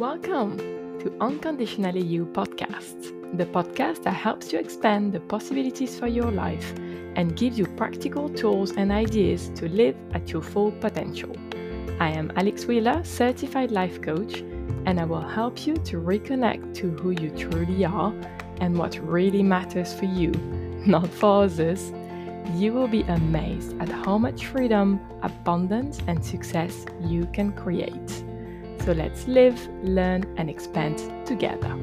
Welcome to Unconditionally You podcast, the podcast that helps you expand the possibilities for your life and gives you practical tools and ideas to live at your full potential. I am Alix Wheeler, certified life coach, and I will help you to reconnect to who you truly are and what really matters for you, not for others. You will be amazed at how much freedom, abundance, and success you can create. So let's live, learn, and expand together.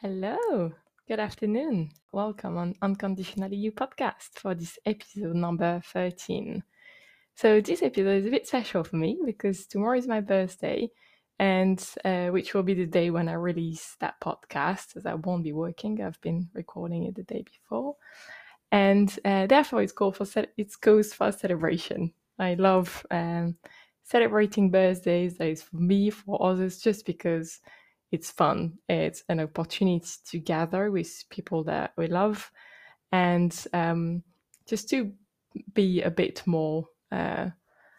Hello, good afternoon. Welcome on Unconditionally You podcast for this episode number 13. So, this episode is a bit special for me because tomorrow is my birthday, and uh, which will be the day when I release that podcast, as I won't be working. I've been recording it the day before and uh, therefore it's called for it's goes for celebration. I love um, celebrating birthdays. That is for me, for others, just because it's fun. It's an opportunity to gather with people that we love, and um, just to be a bit more. Uh,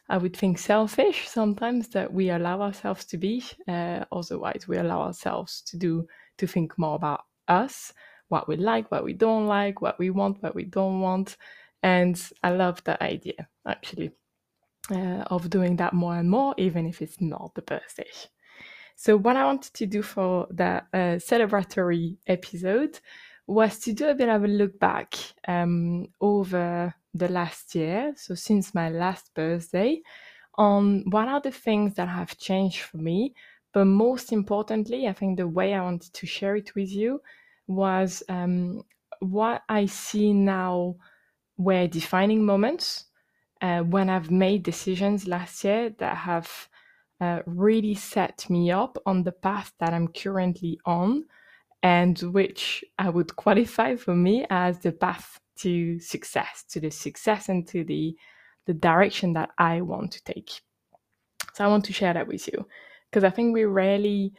I would think selfish sometimes that we allow ourselves to be. Uh, otherwise, we allow ourselves to do to think more about us what we like, what we don't like, what we want, what we don't want. And I love that idea actually uh, of doing that more and more, even if it's not the birthday. So, what I wanted to do for that uh, celebratory episode was to do a bit of a look back um, over the last year, so since my last birthday, on what are the things that have changed for me. But most importantly, I think the way I wanted to share it with you was um, what I see now were defining moments uh, when I've made decisions last year that have uh, really set me up on the path that I'm currently on, and which I would qualify for me as the path to success, to the success and to the the direction that I want to take. So I want to share that with you because I think we rarely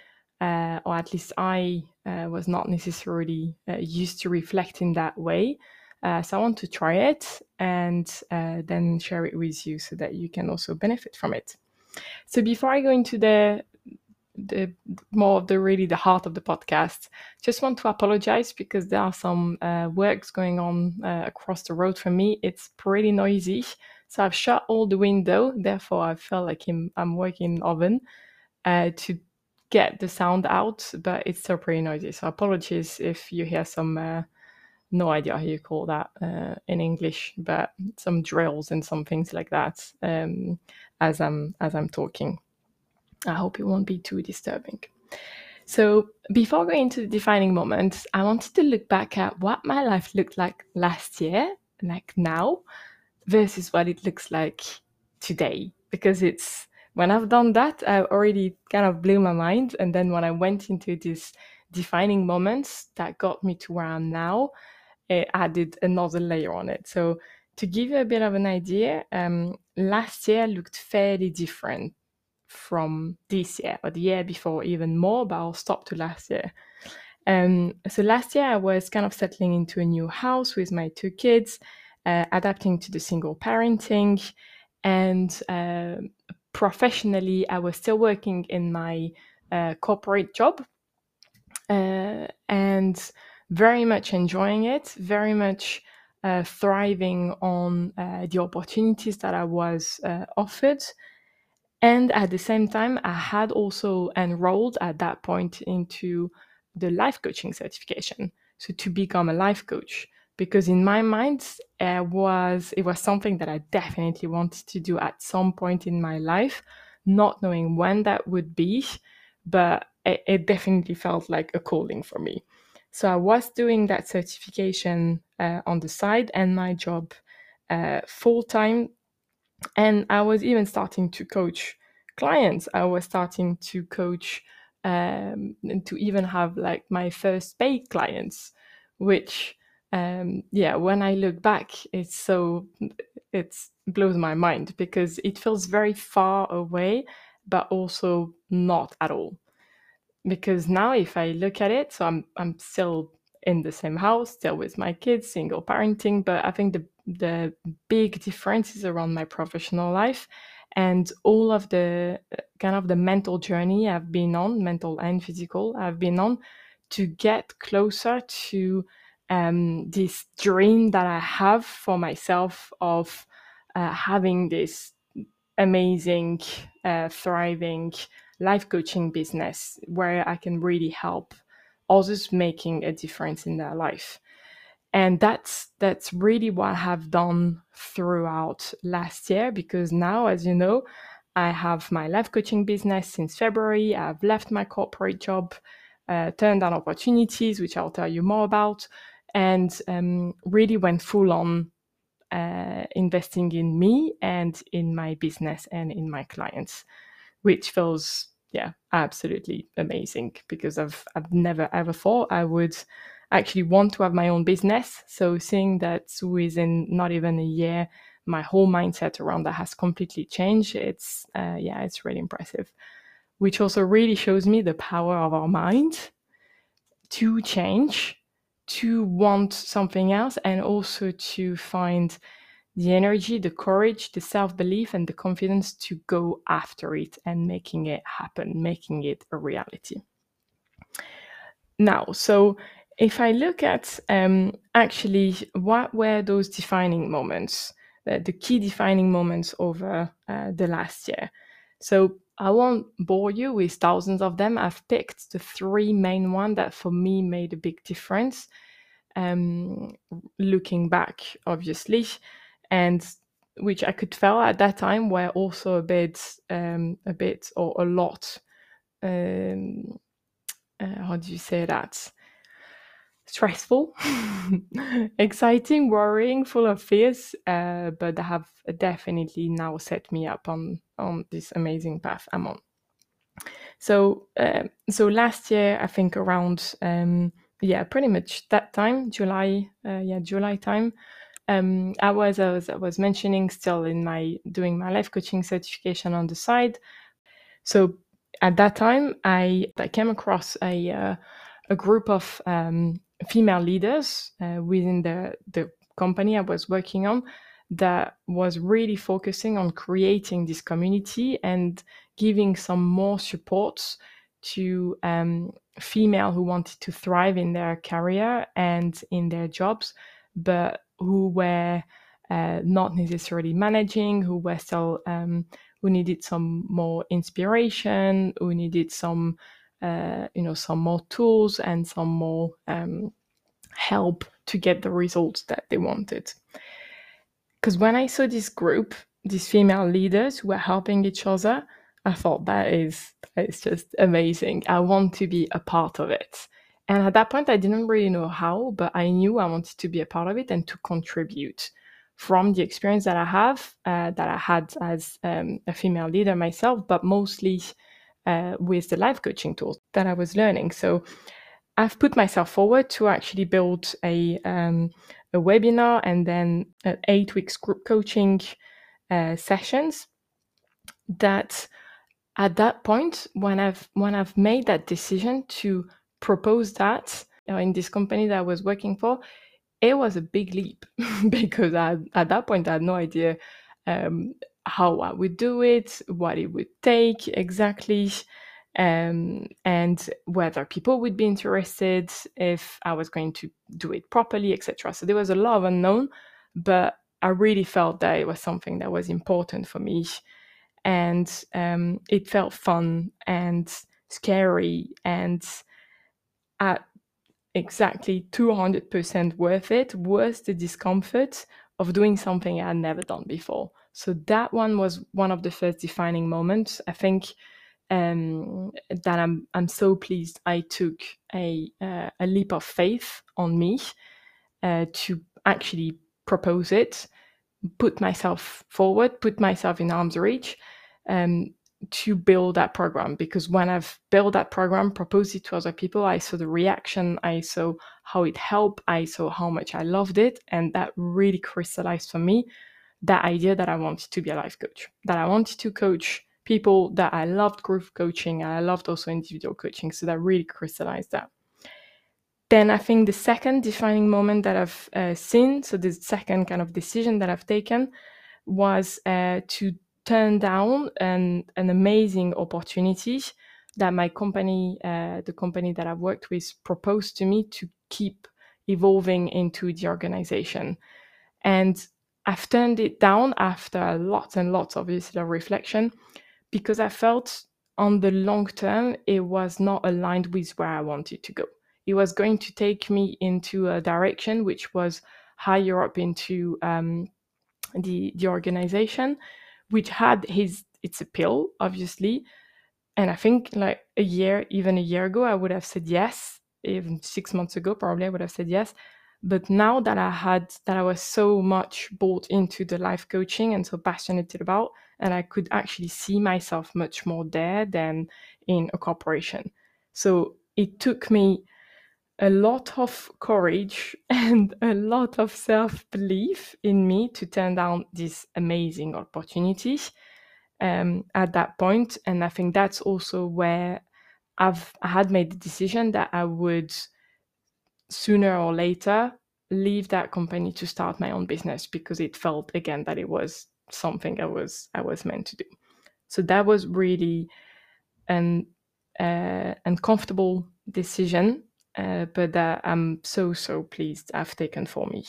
uh, or at least I uh, was not necessarily uh, used to reflecting that way. Uh, so I want to try it and uh, then share it with you so that you can also benefit from it. So before I go into the the more of the really the heart of the podcast, just want to apologize because there are some uh, works going on across the road for me. It's pretty noisy, so I've shut all the window. Therefore, I felt like I'm, I'm working in oven to get the sound out, but it's still pretty noisy. So apologies if you hear some, uh, no idea how you call that uh, in English, but some drills and some things like that um, as I'm as I'm talking. I hope it won't be too disturbing. So before going into the defining moments, I wanted to look back at what my life looked like last year, like now, versus what it looks like today, because it's when I've done that, I already kind of blew my mind. And then when I went into these defining moments that got me to where I'm now, it added another layer on it. So to give you a bit of an idea, um, last year looked fairly different from this year, or the year before even more, but I'll stop to last year. Um, so last year I was kind of settling into a new house with my two kids, uh, adapting to the single parenting, and uh, professionally, I was still working in my uh, corporate job uh, and very much enjoying it, very much uh, thriving on uh, the opportunities that I was uh, offered. And at the same time, I had also enrolled at that point into the life coaching certification. So to become a life coach because in my mind it was it was something that I definitely wanted to do at some point in my life, not knowing when that would be, but it, it definitely felt like a calling for me. So I was doing that certification uh, on the side and my job uh, full time, and I was even starting to coach clients. I was starting to coach um, and to even have like my first paid clients, which um, yeah, when I look back, it's so it blows my mind because it feels very far away, but also not at all. Because now, if I look at it, so I'm I'm still in the same house, still with my kids, single parenting. But I think the the big difference is around my professional life and all of the kind of the mental journey I've been on, mental and physical, I've been on to get closer to um, this dream that I have for myself of uh, having this amazing, uh, thriving life coaching business where I can really help others making a difference in their life. And that's that's really what I have done throughout last year because now, as you know, I have my life coaching business since February. I've left my corporate job, uh, turned down opportunities, which I'll tell you more about, and um, really went full on uh, investing in me and in my business and in my clients, which feels yeah absolutely amazing because I've I've never ever thought I would actually want to have my own business. So seeing that within not even a year, my whole mindset around that has completely changed. It's uh, yeah, it's really impressive. Which also really shows me the power of our mind to change, to want something else, and also to find the energy, the courage, the self belief, and the confidence to go after it and making it happen, making it a reality. Now, so if I look at um, actually what were those defining moments, uh, the key defining moments over uh, the last year. So I won't bore you with thousands of them. I've picked the three main ones that for me made a big difference. Um, looking back, obviously, and which I could tell at that time were also a bit, um, a bit or a lot. Um, uh, how do you say that? Stressful, exciting, worrying, full of fears, uh, but have definitely now set me up on on this amazing path I'm on. So uh, so last year, I think around um, yeah, pretty much that time, July, uh, yeah, July time. Um, I was, I was I was mentioning still in my doing my life coaching certification on the side. So at that time, I I came across a uh, a group of um, female leaders uh, within the, the company I was working on that was really focusing on creating this community and giving some more supports to um, female who wanted to thrive in their career and in their jobs, but who were uh, not necessarily managing, who were still um, who needed some more inspiration, who needed some uh, you know some more tools and some more um, help to get the results that they wanted. Because when I saw this group, these female leaders who were helping each other, I thought that is that is just amazing. I want to be a part of it. And at that point, I didn't really know how, but I knew I wanted to be a part of it and to contribute from the experience that I have, uh, that I had as um, a female leader myself, but mostly uh, with the life coaching tools that I was learning. So I've put myself forward to actually build a um, a webinar and then eight weeks group coaching uh, sessions. That at that point, when I've when I've made that decision to propose that uh, in this company that I was working for, it was a big leap because I, at that point I had no idea um, how I would do it, what it would take exactly um, and whether people would be interested if I was going to do it properly, etc. So there was a lot of unknown, but I really felt that it was something that was important for me, and um, it felt fun and scary and at exactly 200% worth it was the discomfort of doing something I had never done before. So that one was one of the first defining moments. I think um, that I'm I'm so pleased I took a uh, a leap of faith on me uh, to actually propose it, put myself forward, put myself in arm's reach, um, to build that program. Because when I've built that program, proposed it to other people, I saw the reaction, I saw how it helped, I saw how much I loved it, and that really crystallized for me that idea that I wanted to be a life coach, that I wanted to coach people that I loved group coaching and I loved also individual coaching. So that really crystallized that. then I think the second defining moment that I've uh, seen, so the second kind of decision that I've taken was uh, to turn down an, an amazing opportunity that my company, uh, the company that I've worked with, proposed to me to keep evolving into the organization. And I've turned it down after lots and lots of reflection because I felt on the long term it was not aligned with where I wanted to go. It was going to take me into a direction which was higher up into um, the the organization, which had his its appeal, obviously. And I think like a year, even a year ago, I would have said yes. Even six months ago, probably I would have said yes. But now that I had that I was so much bought into the life coaching and so passionate about, and I could actually see myself much more there than in a corporation. So it took me a lot of courage and a lot of self belief in me to turn down this amazing opportunity um, at that point. And I think that's also where I've I had made the decision that I would sooner or later leave that company to start my own business because it felt again that it was something I was I was meant to do. So that was really an uh, uncomfortable decision uh, but that I'm so, so pleased I've taken for me.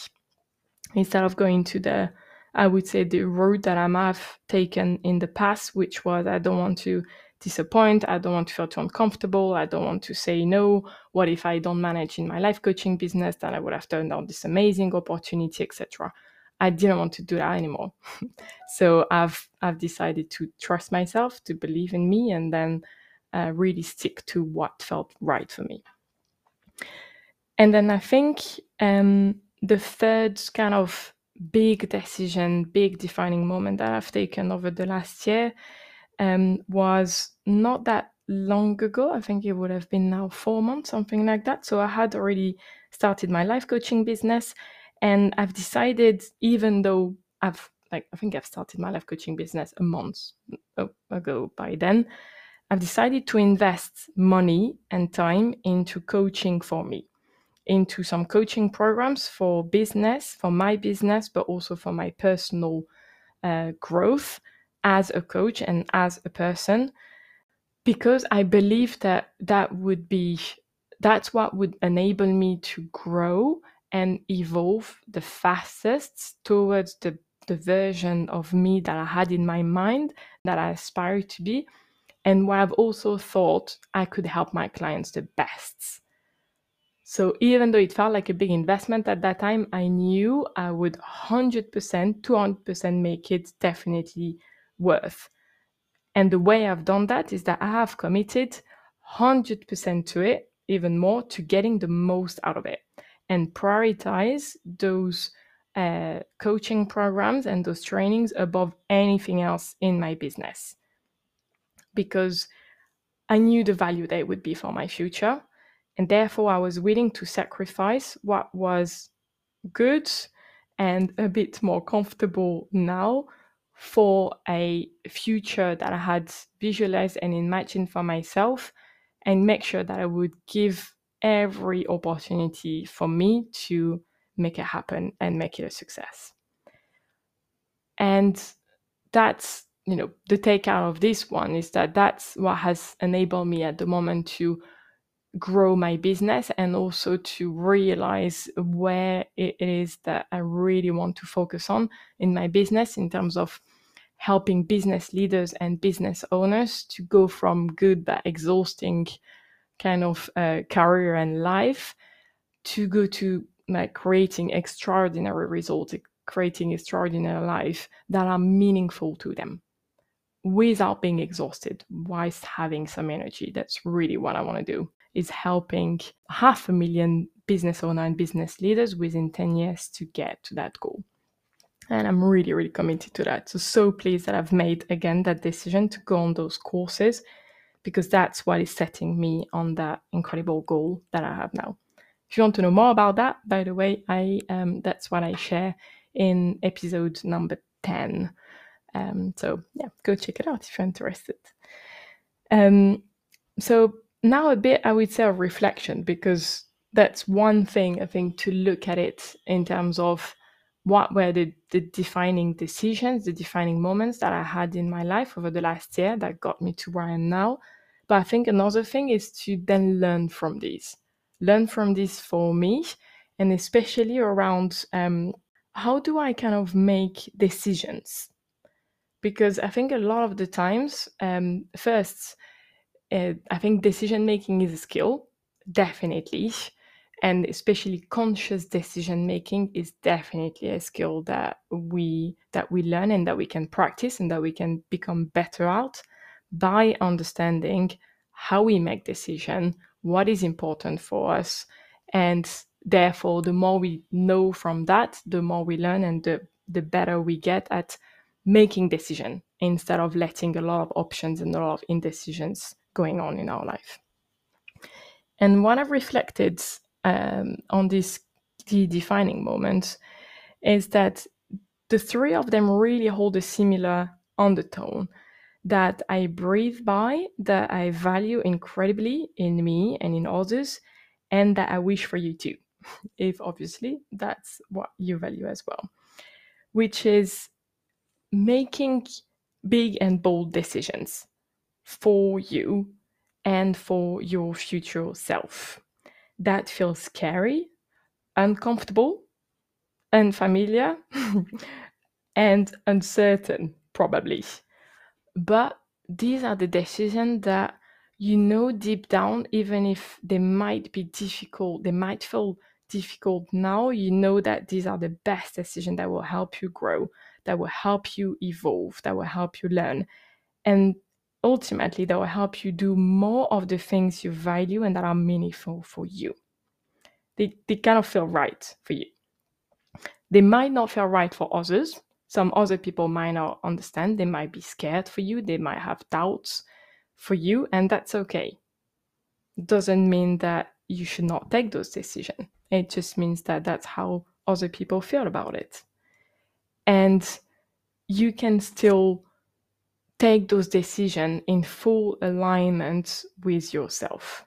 Instead of going to the, I would say, the route that I have taken in the past, which was I don't want to disappoint, I don't want to feel too uncomfortable, I don't want to say no. What if I don't manage in my life coaching business? Then I would have turned down this amazing opportunity, etc. I didn't want to do that anymore. so I've I've decided to trust myself, to believe in me, and then uh, really stick to what felt right for me. And then I think um, the third kind of big decision, big defining moment that I've taken over the last year um, was not that long ago. I think it would have been now four months, something like that. So I had already started my life coaching business, and I've decided, even though I've like I think I've started my life coaching business a month ago by then, I've decided to invest money and time into coaching for me, into some coaching programs for business, for my business, but also for my personal uh, growth as a coach and as a person, because I believe that that would be that's what would enable me to grow and evolve the fastest towards the the version of me that I had in my mind that I aspire to be and where I've also thought I could help my clients the best. So even though it felt like a big investment at that time, I knew I would 100%, 200% make it definitely worth. And the way I've done that is that I have committed 100% to it, even more, to getting the most out of it and prioritize those uh, coaching programs and those trainings above anything else in my business because I knew the value they would be for my future. And therefore, I was willing to sacrifice what was good and a bit more comfortable now for a future that I had visualized and imagined for myself and make sure that I would give every opportunity for me to make it happen and make it a success. And that's you know the takeout of this one is that that's what has enabled me at the moment to grow my business and also to realize where it is that I really want to focus on in my business in terms of helping business leaders and business owners to go from good but exhausting kind of uh, career and life to go to like creating extraordinary results creating extraordinary life that are meaningful to them without being exhausted whilst having some energy. That's really what I want to do is helping half a million business owners and business leaders within 10 years to get to that goal. And I'm really, really committed to that. So, so pleased that I've made again that decision to go on those courses because that's what is setting me on that incredible goal that I have now. If you want to know more about that, by the way, I um, that's what I share in episode number 10 um, so yeah, go check it out if you're interested. Um, so now a bit, I would say, of reflection because that's one thing I think to look at it in terms of what were the, the defining decisions, the defining moments that I had in my life over the last year that got me to where I am now. But I think another thing is to then learn from these, learn from this for me, and especially around um, how do I kind of make decisions? Because I think a lot of the times, um, first, uh, I think decision making is a skill, definitely. And especially conscious decision making is definitely a skill that we that we learn and that we can practice and that we can become better at by understanding how we make decision, what is important for us, and therefore the more we know from that, the more we learn and the the better we get at making decision instead of letting a lot of options and a lot of indecisions going on in our life. And what I've reflected um, on this key defining moment, is that the three of them really hold a similar undertone that I breathe by, that I value incredibly in me and in others, and that I wish for you too, if obviously that's what you value as well, which is making big and bold decisions for you and for your future self. That feels scary, uncomfortable, unfamiliar, and uncertain, probably. But these are the decisions that you know deep down, even if they might be difficult, they might feel difficult now, you know that these are the best decisions that will help you grow, that will help you evolve, that will help you learn. And ultimately that will help you do more of the things you value and that are meaningful for you. They, they kind of feel right for you. They might not feel right for others. Some other people might not understand. They might be scared for you. They might have doubts for you, and that's okay. Doesn't mean that you should not take those decisions. It just means that that's how other people feel about it. And you can still take those decisions in full alignment with yourself.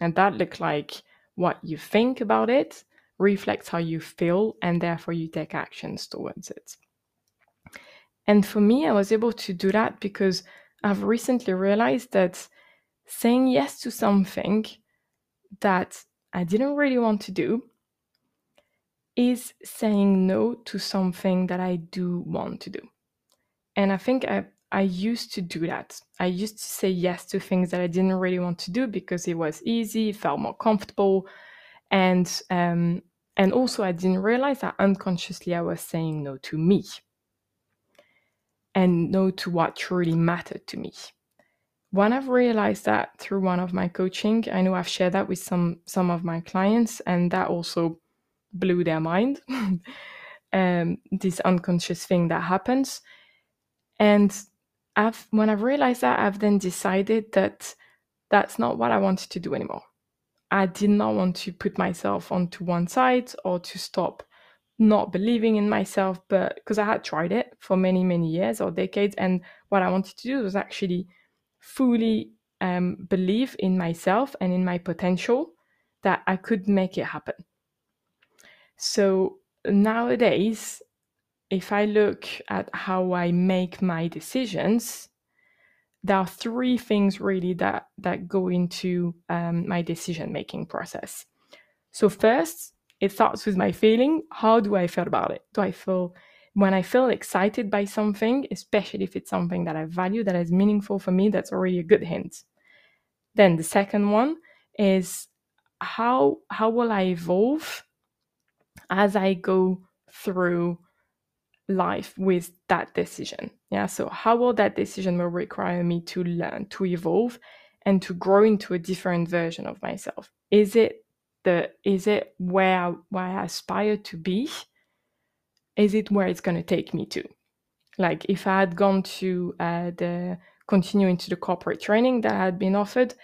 And that looks like what you think about it, reflects how you feel, and therefore you take actions towards it. And for me, I was able to do that because I've recently realized that saying yes to something that I didn't really want to do is saying no to something that I do want to do. And I think I I used to do that. I used to say yes to things that I didn't really want to do because it was easy, felt more comfortable, and um, and also I didn't realize that unconsciously I was saying no to me and no to what truly mattered to me. When I've realized that through one of my coaching, I know I've shared that with some some of my clients, and that also blew their mind. um, this unconscious thing that happens, and I've when I've realized that, I've then decided that that's not what I wanted to do anymore. I did not want to put myself onto one side or to stop not believing in myself, but because I had tried it for many, many years or decades. And what I wanted to do was actually fully um, believe in myself and in my potential that I could make it happen. So nowadays, if I look at how I make my decisions, there are three things really that that go into um, my decision making process. So first, it starts with my feeling. How do I feel about it? Do I feel when I feel excited by something, especially if it's something that I value, that is meaningful for me, that's already a good hint. Then the second one is how how will I evolve as I go through life with that decision. Yeah so how will that decision will require me to learn to evolve and to grow into a different version of myself? Is it the is it where where i aspire to be? Is it where it's going to take me to? Like if i had gone to uh, the continuing to the corporate training that had been offered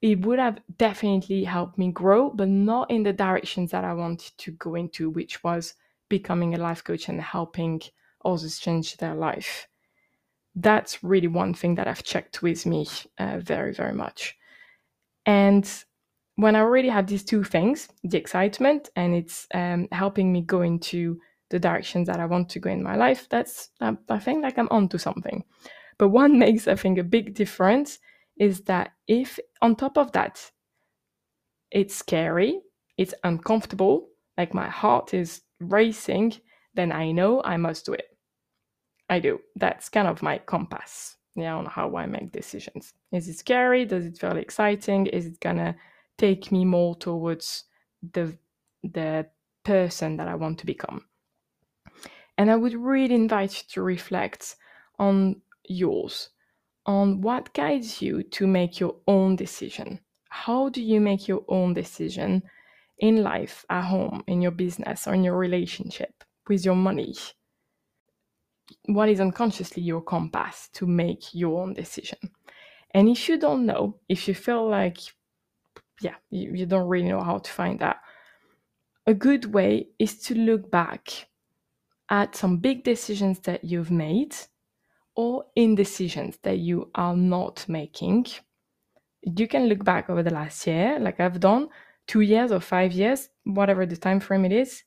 it would have definitely helped me grow but not in the directions that i wanted to go into which was becoming a life coach and helping others change their life. That's really one thing that I've checked with me uh, very, very much. And when I already have these two things, the excitement and it's um, helping me go into the directions that I want to go in my life, that's I, I think like I'm onto something. But one makes I think a big difference is that if on top of that, it's scary, it's uncomfortable, like my heart is racing, then I know I must do it. I do. That's kind of my compass, yeah, on how I make decisions. Is it scary? Does it feel exciting? Is it gonna take me more towards the the person that I want to become? And I would really invite you to reflect on yours, on what guides you to make your own decision. How do you make your own decision in life, at home, in your business, or in your relationship, with your money? What is unconsciously your compass to make your own decision? And if you don't know, if you feel like, yeah, you, you don't really know how to find that, a good way is to look back at some big decisions that you've made or indecisions that you are not making. You can look back over the last year, like I've done, two years or five years, whatever the time frame it is,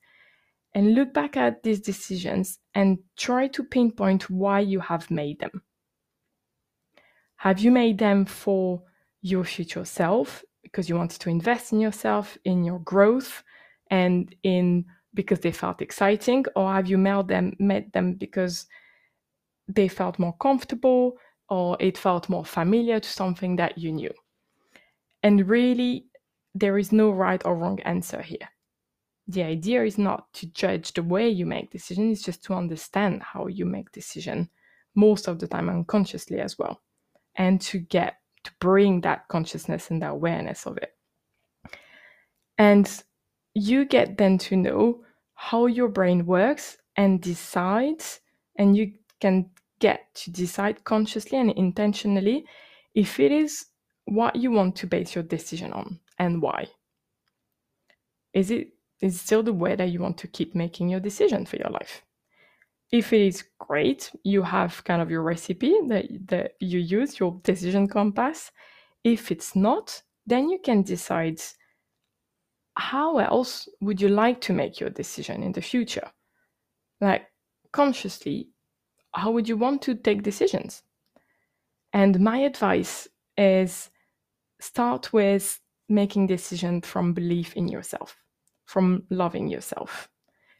and look back at these decisions and try to pinpoint why you have made them. Have you made them for your future self because you wanted to invest in yourself, in your growth, and in because they felt exciting, or have you made them made them because they felt more comfortable or it felt more familiar to something that you knew? And really, there is no right or wrong answer here. The idea is not to judge the way you make decisions, it's just to understand how you make decision most of the time unconsciously as well and to get to bring that consciousness and that awareness of it and you get then to know how your brain works and decides and you can get to decide consciously and intentionally if it is what you want to base your decision on and why is it is still the way that you want to keep making your decision for your life if it is great, you have kind of your recipe that, that you use, your decision compass. If it's not, then you can decide how else would you like to make your decision in the future? Like consciously, how would you want to take decisions? And my advice is start with making decisions from belief in yourself, from loving yourself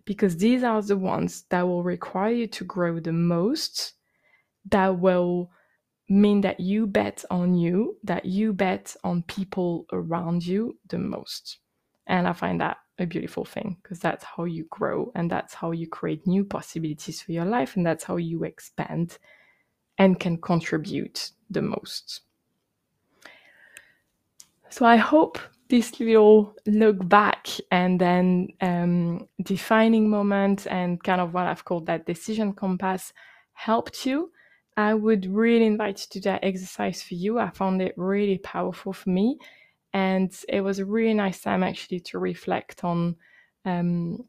because these are the ones that will require you to grow the most, that will mean that you bet on you, that you bet on people around you the most. And I find that a beautiful thing because that's how you grow and that's how you create new possibilities for your life and that's how you expand and can contribute the most. So I hope this little look back and then um, defining moment and kind of what I've called that decision compass helped you, I would really invite you to do that exercise for you. I found it really powerful for me. And it was a really nice time actually to reflect on um,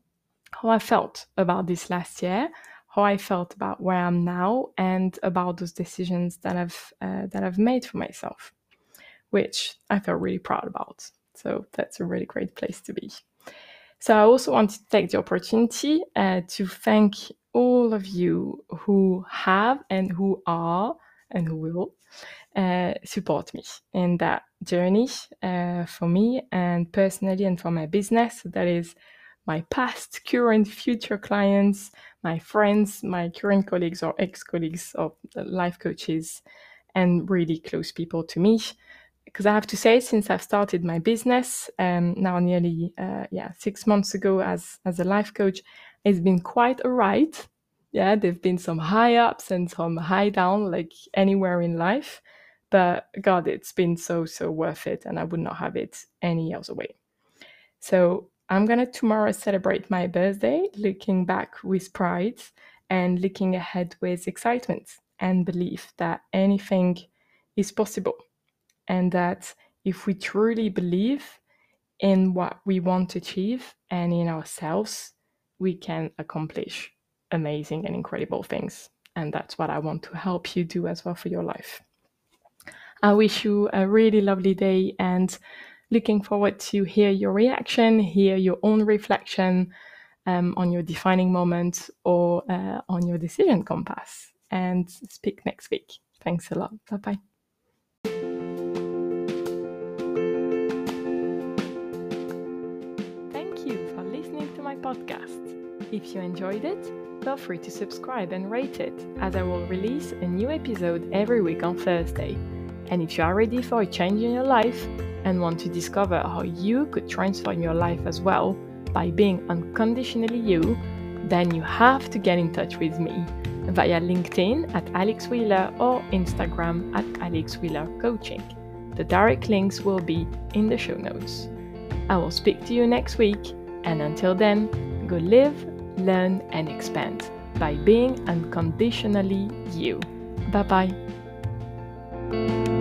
how I felt about this last year, how I felt about where I'm now, and about those decisions that I've uh, that I've made for myself, which I feel really proud about. So that's a really great place to be. So I also want to take the opportunity uh, to thank all of you who have and who are and who will uh, support me in that journey uh, for me and personally and for my business. So That is my past, current, future clients, my friends, my current colleagues or ex colleagues or life coaches, and really close people to me because I have to say, since I've started my business um, now nearly uh, yeah six months ago as as a life coach, it's been quite a ride. Yeah, there've been some high ups and some high down, like anywhere in life. But God, it's been so so worth it, and I would not have it any other way. So I'm gonna tomorrow celebrate my birthday, looking back with pride and looking ahead with excitement and belief that anything is possible and that if we truly believe in what we want to achieve and in ourselves, we can accomplish amazing and incredible things. And that's what I want to help you do as well for your life. I wish you a really lovely day and looking forward to hear your reaction, hear your own reflection um, on your defining moment or uh, on your decision compass. And speak next week. Thanks a lot. Bye bye. Podcast. If you enjoyed it, feel free to subscribe and rate it, as I will release a new episode every week on Thursday. And if you are ready for a change in your life and want to discover how you could transform your life as well by being unconditionally you, then you have to get in touch with me via LinkedIn at Alix Wheeler or Instagram at Alix Wheeler Coaching. The direct links will be in the show notes. I will speak to you next week, and until then, go live, learn, and expand by being unconditionally you. Bye bye.